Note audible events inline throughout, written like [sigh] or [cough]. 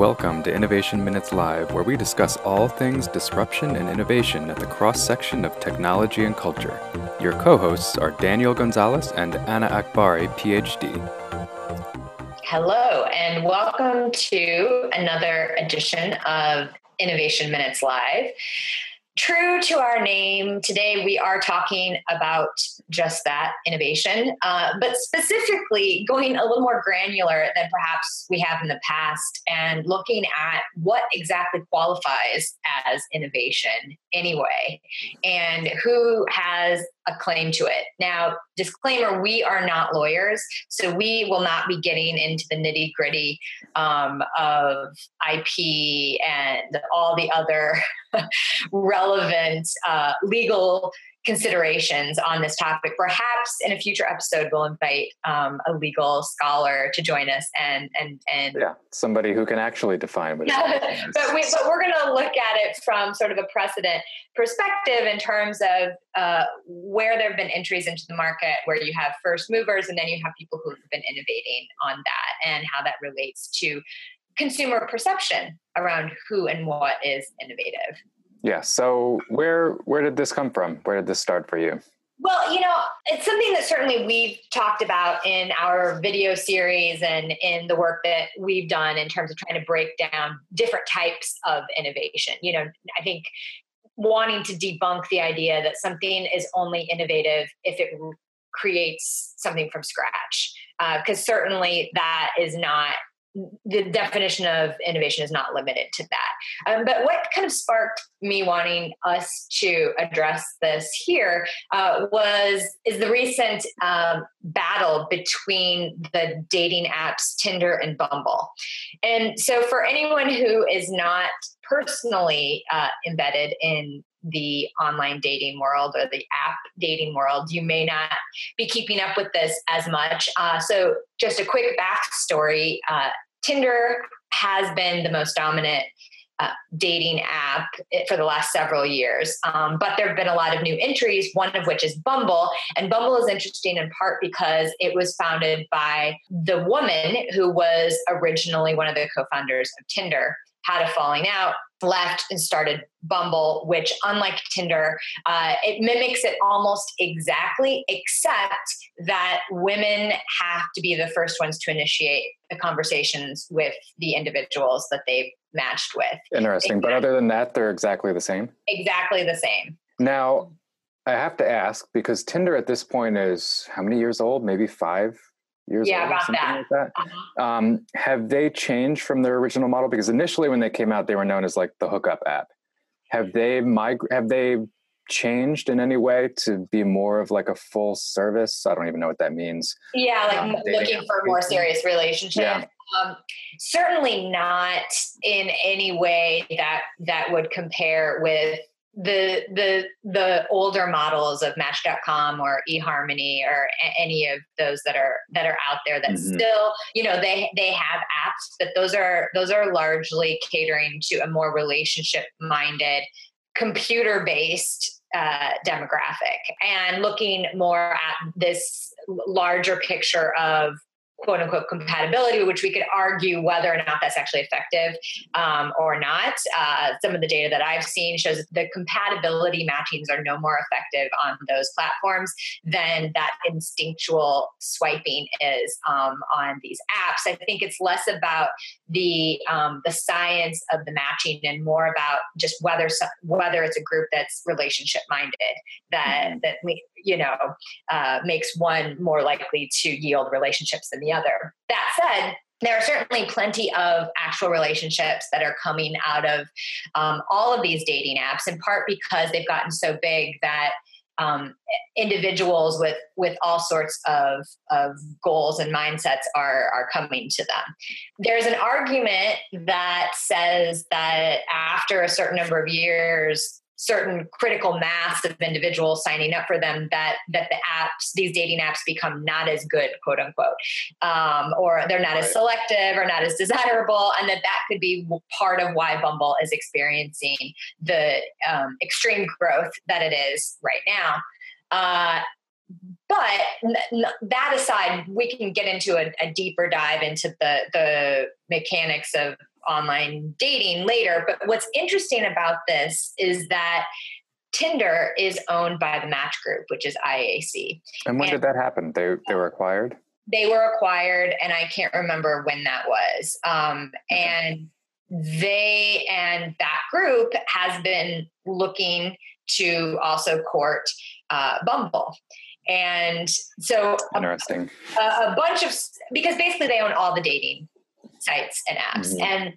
Welcome to Innovation Minutes Live, where we discuss all things disruption and innovation at the cross section of technology and culture. Your co hosts are Daniel Gonzalez and Anna Akbari, PhD. Hello, and welcome to another edition of Innovation Minutes Live. True to our name, today we are talking about just that innovation, uh, but specifically going a little more granular than perhaps we have in the past and looking at what exactly qualifies as innovation anyway and who has a claim to it. Now, disclaimer we are not lawyers, so we will not be getting into the nitty gritty um, of IP and all the other [laughs] relevant uh, legal considerations on this topic. Perhaps in a future episode, we'll invite um, a legal scholar to join us and and and yeah, somebody who can actually define what. Yeah, [laughs] but we but we're going to look at it from sort of a precedent perspective in terms of uh, where there have been entries into the market, where you have first movers, and then you have people who have been innovating on that, and how that relates to consumer perception around who and what is innovative. Yeah. So where where did this come from? Where did this start for you? Well, you know, it's something that certainly we've talked about in our video series and in the work that we've done in terms of trying to break down different types of innovation. You know, I think wanting to debunk the idea that something is only innovative if it creates something from scratch, because uh, certainly that is not the definition of innovation is not limited to that. Um, but what kind of sparked me wanting us to address this here uh, was is the recent um, battle between the dating apps Tinder and Bumble. And so, for anyone who is not personally uh, embedded in the online dating world or the app dating world, you may not be keeping up with this as much. Uh, so, just a quick backstory uh, Tinder has been the most dominant uh, dating app for the last several years. Um, but there have been a lot of new entries, one of which is Bumble. And Bumble is interesting in part because it was founded by the woman who was originally one of the co founders of Tinder had a falling out, left and started Bumble, which, unlike Tinder, uh, it mimics it almost exactly, except that women have to be the first ones to initiate the conversations with the individuals that they've matched with. Interesting. Exactly. But other than that, they're exactly the same? Exactly the same. Now, I have to ask because Tinder at this point is how many years old? Maybe five, years yeah, about something that. like that. Uh-huh. Um, have they changed from their original model? Because initially, when they came out, they were known as like the hookup app. Have they mig- Have they changed in any way to be more of like a full service? I don't even know what that means. Yeah, like um, looking for a more serious relationship. Yeah. Um, certainly not in any way that that would compare with the the the older models of match.com or eharmony or a- any of those that are that are out there that mm-hmm. still you know they they have apps but those are those are largely catering to a more relationship minded computer based uh, demographic and looking more at this larger picture of quote unquote compatibility, which we could argue whether or not that's actually effective um, or not. Uh, some of the data that I've seen shows that the compatibility matchings are no more effective on those platforms than that instinctual swiping is um, on these apps. I think it's less about the um, the science of the matching and more about just whether whether it's a group that's relationship minded that mm-hmm. that you know uh, makes one more likely to yield relationships than the other. That said, there are certainly plenty of actual relationships that are coming out of um, all of these dating apps, in part because they've gotten so big that um, individuals with with all sorts of, of goals and mindsets are are coming to them. There's an argument that says that after a certain number of years, certain critical mass of individuals signing up for them that that the apps these dating apps become not as good quote unquote. Um, or they're not as selective or not as desirable and that that could be part of why bumble is experiencing the um, extreme growth that it is right now. Uh, but that aside, we can get into a, a, deeper dive into the the mechanics of online dating later. But what's interesting about this is that Tinder is owned by the Match Group, which is IAC. And when and did that happen? They they were acquired. They were acquired, and I can't remember when that was. Um, and they and that group has been looking to also court uh, Bumble. And so, interesting. A, a, bunch of because basically they own all the dating sites and apps, mm-hmm. and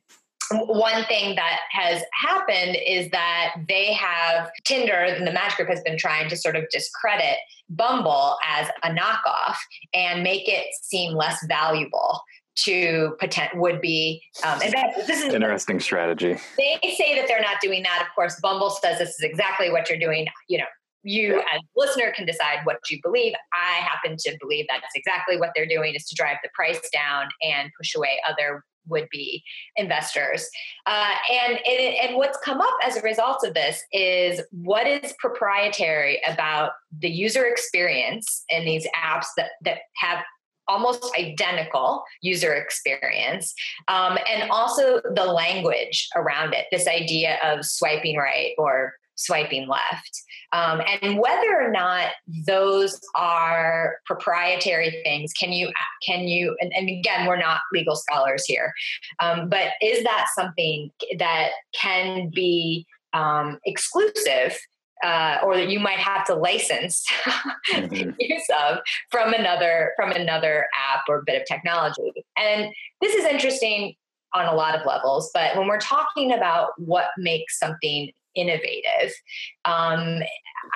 one thing that has happened is that they have Tinder and the Match Group has been trying to sort of discredit Bumble as a knockoff and make it seem less valuable to potent would be um, and this is interesting strategy. They say that they're not doing that. Of course bumble says this is exactly what you're doing you know you as listener can decide what you believe. I happen to believe that's exactly what they're doing is to drive the price down and push away other would be investors. Uh, and, and and what's come up as a result of this is what is proprietary about the user experience in these apps that that have almost identical user experience um, and also the language around it. This idea of swiping right or swiping left um, and whether or not those are proprietary things can you can you and, and again we're not legal scholars here um, but is that something that can be um, exclusive uh, or that you might have to license [laughs] mm-hmm. use of from another from another app or bit of technology. And this is interesting on a lot of levels, but when we're talking about what makes something innovative, um,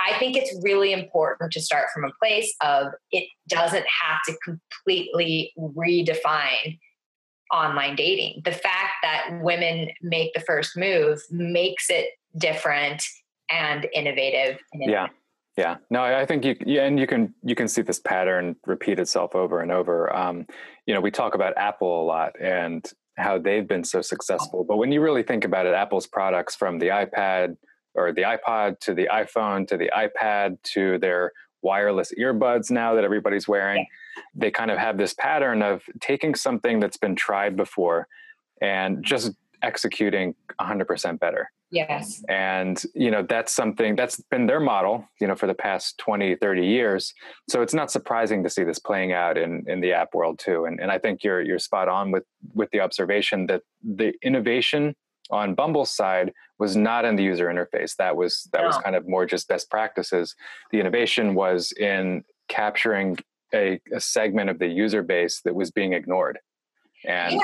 I think it's really important to start from a place of it doesn't have to completely redefine online dating. The fact that women make the first move makes it different and innovative. yeah. Yeah, no, I think you, yeah, and you can you can see this pattern repeat itself over and over. Um, you know, we talk about Apple a lot and how they've been so successful, but when you really think about it, Apple's products from the iPad or the iPod to the iPhone to the iPad to their wireless earbuds now that everybody's wearing, yeah. they kind of have this pattern of taking something that's been tried before and just executing 100% better. Yes. And, you know, that's something that's been their model, you know, for the past 20, 30 years. So it's not surprising to see this playing out in, in the app world too. And, and I think you're, you're spot on with, with the observation that the innovation on Bumble's side was not in the user interface. That was, that no. was kind of more just best practices. The innovation was in capturing a, a segment of the user base that was being ignored. And yeah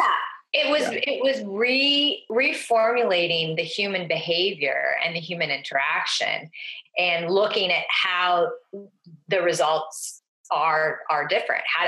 it was yeah. it was re reformulating the human behavior and the human interaction and looking at how the results are are different how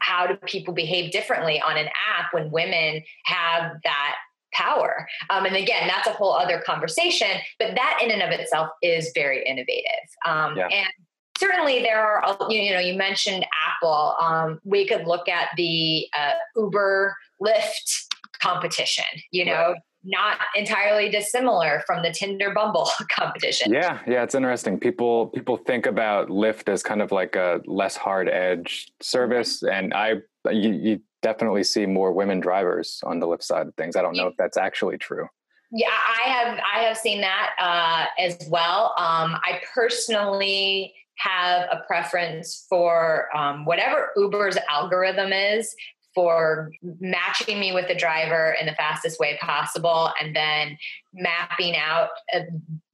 how do people behave differently on an app when women have that power um, and again that's a whole other conversation but that in and of itself is very innovative um, yeah. and certainly there are you know you mentioned apple um, we could look at the uh, uber lyft competition you know right. not entirely dissimilar from the tinder bumble [laughs] competition. Yeah yeah it's interesting. People people think about lyft as kind of like a less hard edge service and i you, you definitely see more women drivers on the lyft side of things. I don't know if that's actually true. Yeah, I have I have seen that uh, as well. Um, I personally have a preference for um, whatever Uber's algorithm is for matching me with the driver in the fastest way possible and then mapping out uh,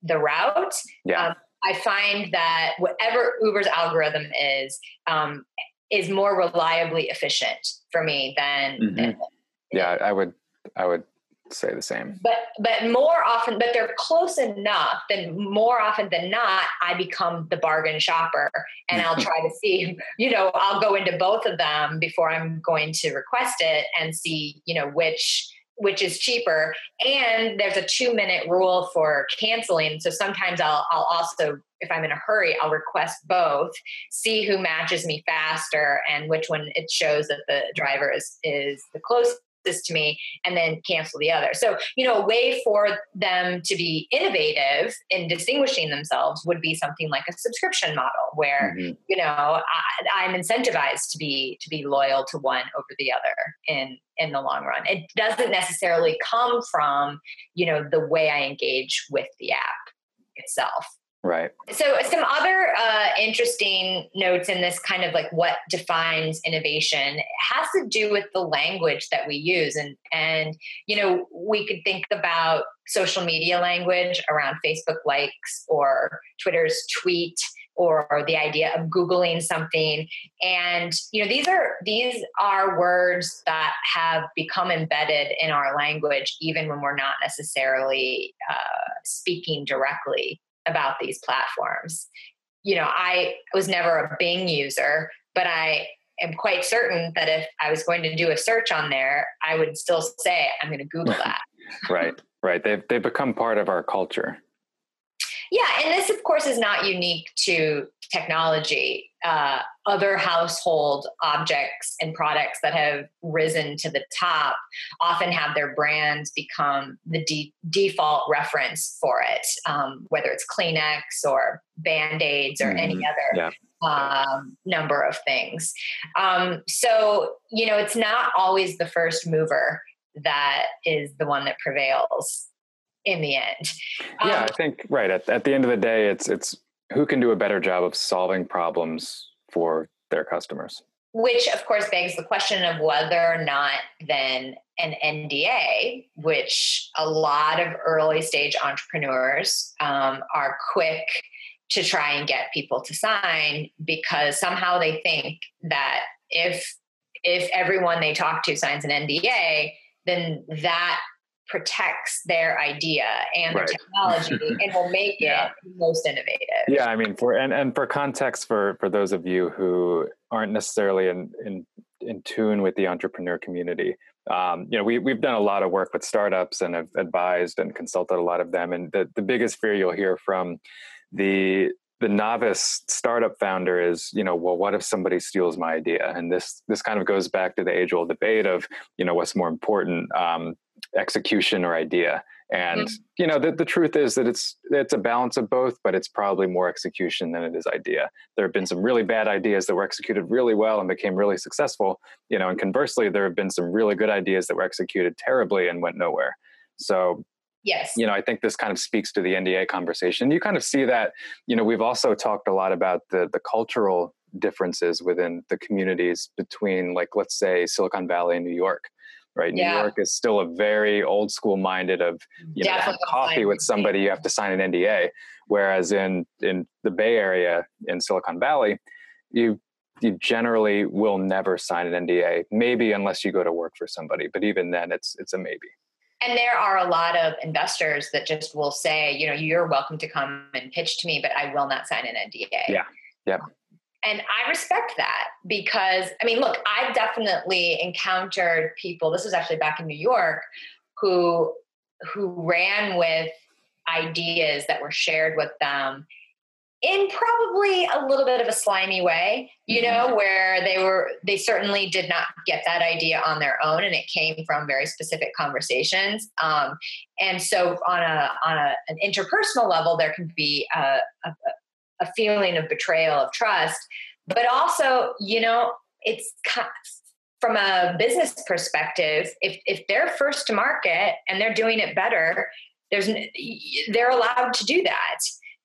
the route. Yeah. Um, I find that whatever Uber's algorithm is, um, is more reliably efficient for me than, mm-hmm. than yeah, I would, I would say the same. But but more often, but they're close enough. Then more often than not, I become the bargain shopper, and I'll [laughs] try to see. You know, I'll go into both of them before I'm going to request it and see. You know which which is cheaper. And there's a two minute rule for canceling. So sometimes I'll I'll also if I'm in a hurry, I'll request both, see who matches me faster and which one it shows that the driver is is the closest this to me and then cancel the other. So, you know, a way for them to be innovative in distinguishing themselves would be something like a subscription model where, mm-hmm. you know, I, I'm incentivized to be to be loyal to one over the other in in the long run. It doesn't necessarily come from, you know, the way I engage with the app itself. Right. So, some other uh, interesting notes in this kind of like what defines innovation has to do with the language that we use, and and you know we could think about social media language around Facebook likes or Twitter's tweet or the idea of googling something. And you know these are these are words that have become embedded in our language even when we're not necessarily uh, speaking directly about these platforms. You know, I was never a Bing user, but I am quite certain that if I was going to do a search on there, I would still say, I'm going to Google that. [laughs] right, right. They've, they've become part of our culture. Yeah, and this, of course, is not unique to technology. Uh, other household objects and products that have risen to the top often have their brands become the de- default reference for it, um, whether it's Kleenex or Band Aids or mm, any mm-hmm. other. Yeah. Um, number of things. Um, so, you know, it's not always the first mover that is the one that prevails in the end. yeah, um, I think right at, at the end of the day, it's it's who can do a better job of solving problems for their customers. Which, of course, begs the question of whether or not then an NDA, which a lot of early stage entrepreneurs um, are quick to try and get people to sign because somehow they think that if if everyone they talk to signs an NDA, then that protects their idea and right. their technology [laughs] and will make yeah. it most innovative. Yeah, I mean for and, and for context for for those of you who aren't necessarily in in in tune with the entrepreneur community. Um, you know, we we've done a lot of work with startups and have advised and consulted a lot of them. And the, the biggest fear you'll hear from the the novice startup founder is you know well what if somebody steals my idea and this this kind of goes back to the age old debate of you know what's more important um, execution or idea. And mm-hmm. you know the, the truth is that it's it's a balance of both but it's probably more execution than it is idea. There have been some really bad ideas that were executed really well and became really successful you know and conversely there have been some really good ideas that were executed terribly and went nowhere. So yes. you know i think this kind of speaks to the nda conversation. You kind of see that you know we've also talked a lot about the the cultural differences within the communities between like let's say silicon valley and new york right? Yeah. New York is still a very old school minded of you Definitely know have coffee with somebody you have to sign an NDA, whereas in in the Bay Area in Silicon Valley, you you generally will never sign an NDA, maybe unless you go to work for somebody, but even then it's it's a maybe. And there are a lot of investors that just will say, you know, you're welcome to come and pitch to me, but I will not sign an NDA. Yeah. Yeah. And I respect that because, I mean, look, I've definitely encountered people, this was actually back in New York, who who ran with ideas that were shared with them in probably a little bit of a slimy way, you know, mm-hmm. where they were, they certainly did not get that idea on their own and it came from very specific conversations. Um, and so on a, on a, an interpersonal level, there can be a, a, a feeling of betrayal of trust but also you know it's from a business perspective if if they're first to market and they're doing it better there's they're allowed to do that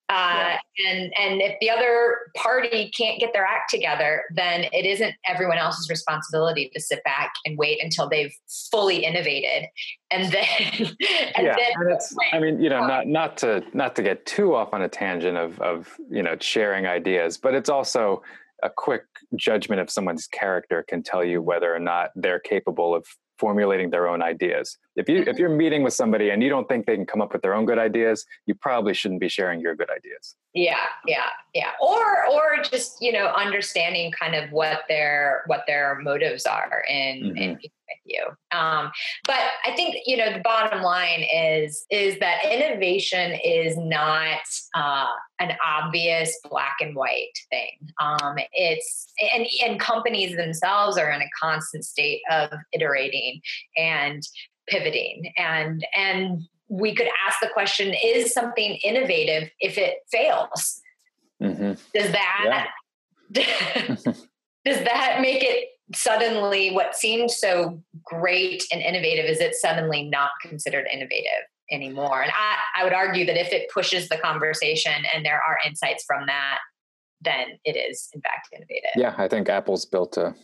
uh, yeah. and and if the other party can't get their act together, then it isn't everyone else's responsibility to sit back and wait until they've fully innovated, and then [laughs] and yeah, then and it's, I mean, you know, not not to not to get too off on a tangent of of you know sharing ideas, but it's also a quick judgment of someone's character can tell you whether or not they're capable of formulating their own ideas. If you if mm-hmm. you're meeting with somebody and you don't think they can come up with their own good ideas, you probably shouldn't be sharing your good ideas. Yeah, yeah, yeah. Or or just, you know, understanding kind of what their what their motives are in, mm-hmm. in you. Um, but I think you know the bottom line is is that innovation is not uh, an obvious black and white thing. Um, it's and and companies themselves are in a constant state of iterating and pivoting and and we could ask the question is something innovative if it fails mm-hmm. does that yeah. [laughs] does that make it suddenly what seemed so great and innovative is it suddenly not considered innovative anymore and I, I would argue that if it pushes the conversation and there are insights from that then it is in fact innovative yeah i think apple's built a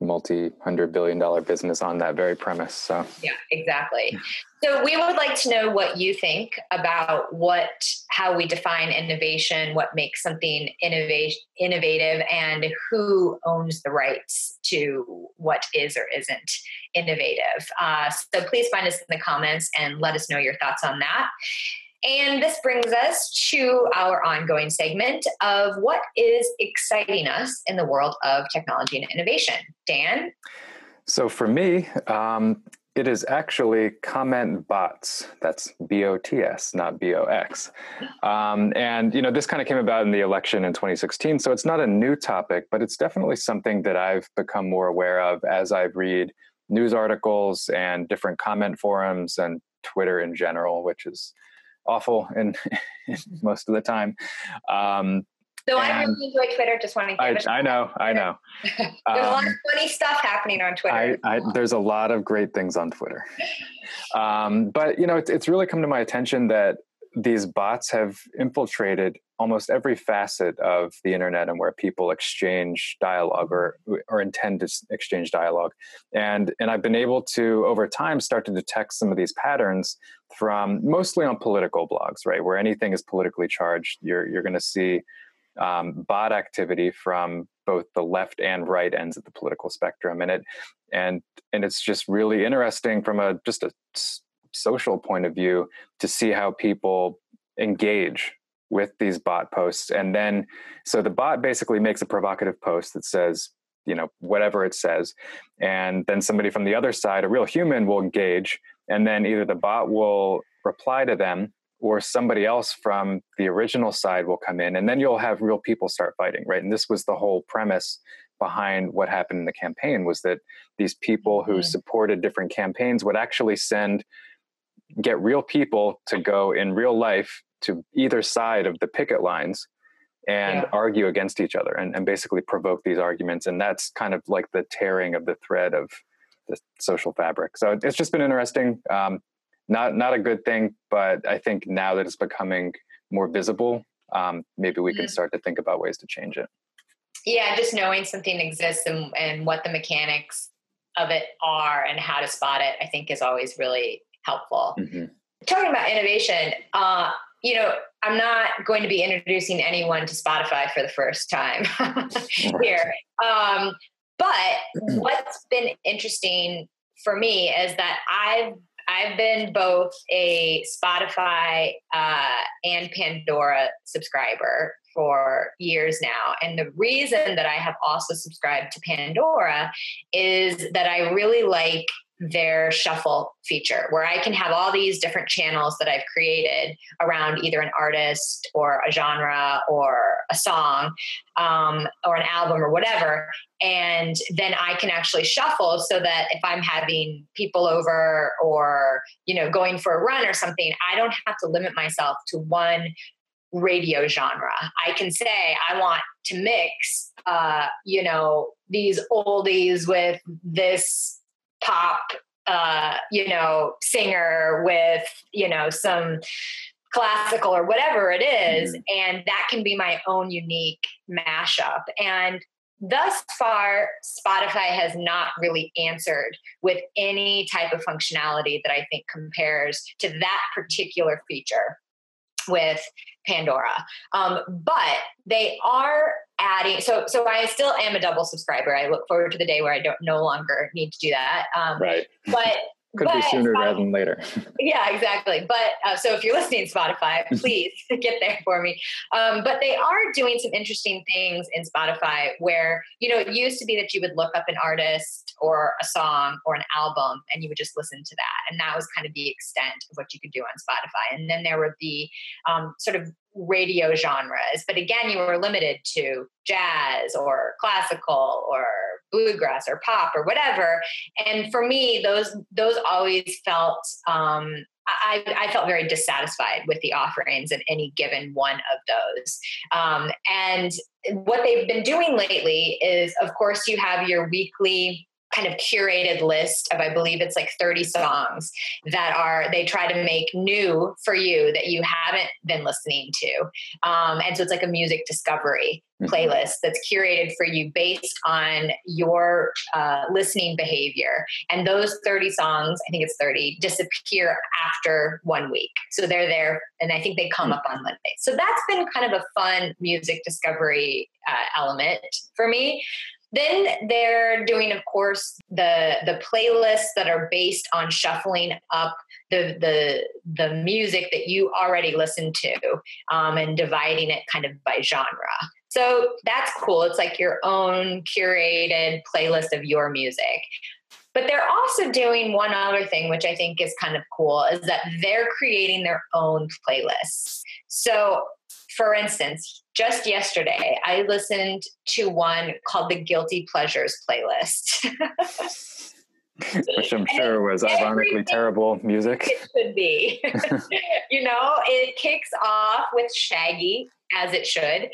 multi-hundred billion dollar business on that very premise so. Yeah exactly. So we would like to know what you think about what how we define innovation what makes something innovation innovative and who owns the rights to what is or isn't innovative. Uh, so please find us in the comments and let us know your thoughts on that and this brings us to our ongoing segment of what is exciting us in the world of technology and innovation. Dan? So for me, um, it is actually comment bots. That's B O T S, not B O X. Um, and you know, this kind of came about in the election in 2016, so it's not a new topic, but it's definitely something that I've become more aware of as I read news articles and different comment forums and Twitter in general, which is awful and [laughs] most of the time. Um, so I really enjoy Twitter. Just want to I, I know, I know. [laughs] there's um, a lot of um, funny stuff happening on Twitter. I, I, there's a lot of great things on Twitter. [laughs] Um, but you know, it's, it's really come to my attention that these bots have infiltrated almost every facet of the internet and where people exchange dialogue or or intend to exchange dialogue. And and i've been able to over time start to detect some of these patterns from mostly on political blogs right where anything is politically charged you're you're going to see um, bot activity from both the left and right ends of the political spectrum. And it and and it's just really interesting from a just a social point of view to see how people engage with these bot posts. And then so the bot basically makes a provocative post that says you know whatever it says. And then somebody from the other side a real human will engage. And then either the bot will reply to them or somebody else from the original side will come in. And then you'll have real people start fighting right? And this was the whole premise behind what happened in the campaign was that these people who mm-hmm. supported different campaigns would actually send get real people to go in real life to either side of the picket lines and yeah. argue against each other and, and basically provoke these arguments. And that's kind of like the tearing of the thread of the social fabric. So it's just been interesting. Um, not not a good thing, but I think now that it's becoming more visible, um, maybe we mm-hmm. can start to think about ways to change it. Yeah, just knowing something exists and, and what the mechanics of it are and how to spot it, I think is always really helpful. Mm-hmm. Talking about innovation, uh, you know, I'm not going to be introducing anyone to Spotify for the first time [laughs] here. Um, but what's been interesting for me is that I've I've been both a Spotify uh, and Pandora subscriber for years now. And the reason that I have also subscribed to Pandora is that I really like their shuffle feature where I can have all these different channels that I've created around either an artist or a genre or a song um, or an album or whatever. And then I can actually shuffle so that if I'm having people over or, you know, going for a run or something, I don't have to limit myself to one radio genre. I can say I want to mix, uh, you know, these oldies with this pop uh, you know singer with you know some classical or whatever it is, mm-hmm. and that can be my own unique mashup and thus far spotify has not really answered with any type of functionality that i think compares to that particular feature with Pandora. Um, but they are adding so so I still am a double subscriber. I look forward to the day where I don't no longer need to do that. Um, right. but could but, be sooner rather than later. [laughs] yeah, exactly. But uh, so if you're listening to Spotify, [laughs] please get there for me. Um, but they are doing some interesting things in Spotify where, you know, it used to be that you would look up an artist or a song or an album and you would just listen to that. And that was kind of the extent of what you could do on Spotify. And then there would be um, sort of radio genres. But again, you were limited to jazz or classical or bluegrass or pop or whatever. And for me, those those always felt um, I, I, felt very dissatisfied with the offerings in any given one of those. Um, and what they've been doing lately is, of course, you have your weekly kind of curated list of i believe it's like 30 songs that are they try to make new for you that you haven't been listening to. Um, and so it's like a music discovery mm-hmm. playlist that's curated for you based on your uh, listening behavior. And those 30 songs i think it's 30 disappear after one week. So they're there and i think they come mm-hmm. up on monday. So that's been kind of a fun music discovery uh, element for me then they're doing, of course, the the playlists that are based on shuffling up the the the music that you already listen to um, and dividing it kind of by genre. So that's cool. It's like your own curated playlist of your music. But they're also doing one other thing, which I think is kind of cool, is that they're creating their own playlists. So for instance, just yesterday, I listened to one called the Guilty Pleasures playlist. Which I'm [laughs] sure was ironically terrible music. It could be. [laughs] [laughs] you know, it kicks off with Shaggy, as it should.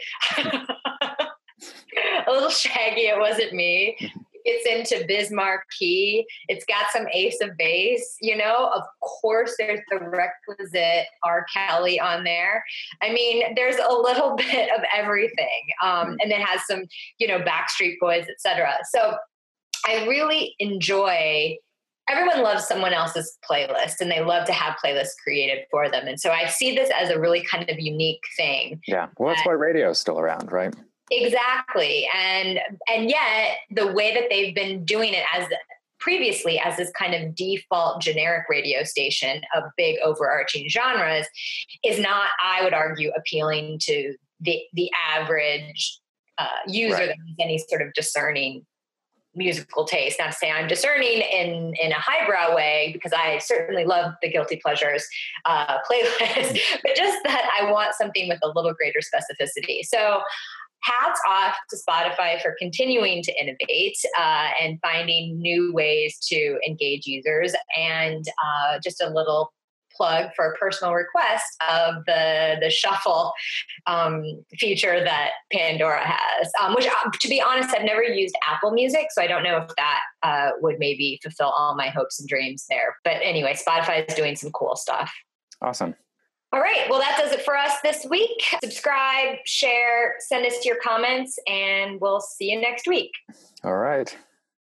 a little shaggy, it wasn't me mm-hmm. Gets into Biz Markie. It's got some Ace of Base, you know. Of course, there's the requisite R. Kelly on there. I mean, there's a little [laughs] bit of everything, um, and it has some, you know, Backstreet Boys, etc. So I really enjoy everyone loves someone else's playlist and they love to have playlists created for them. And so I see this as a really kind of unique thing. Yeah. Well, that's why radio is still around, right? Exactly. And and yet the way that they've been doing it as previously as this kind of default generic radio station of big overarching genres is not i would argue appealing to the the average uh, user right. that has any sort of discerning musical taste not to say i'm discerning in in a highbrow way because i certainly love the guilty pleasures uh, playlist [laughs] but just that i want something with a little greater specificity so hats off to Spotify for continuing to innovate uh, and finding new ways to engage users. And uh, just a little plug for a personal request of the the shuffle um, feature that Pandora has. Um, which, uh, to be honest, I've never used Apple Music, so I don't know if that uh, would maybe fulfill all my hopes and dreams there. But anyway, Spotify is doing some cool stuff. Awesome. All right. Well, that does it for us this week. Subscribe, share, send us your comments, and we'll see you next week. All right.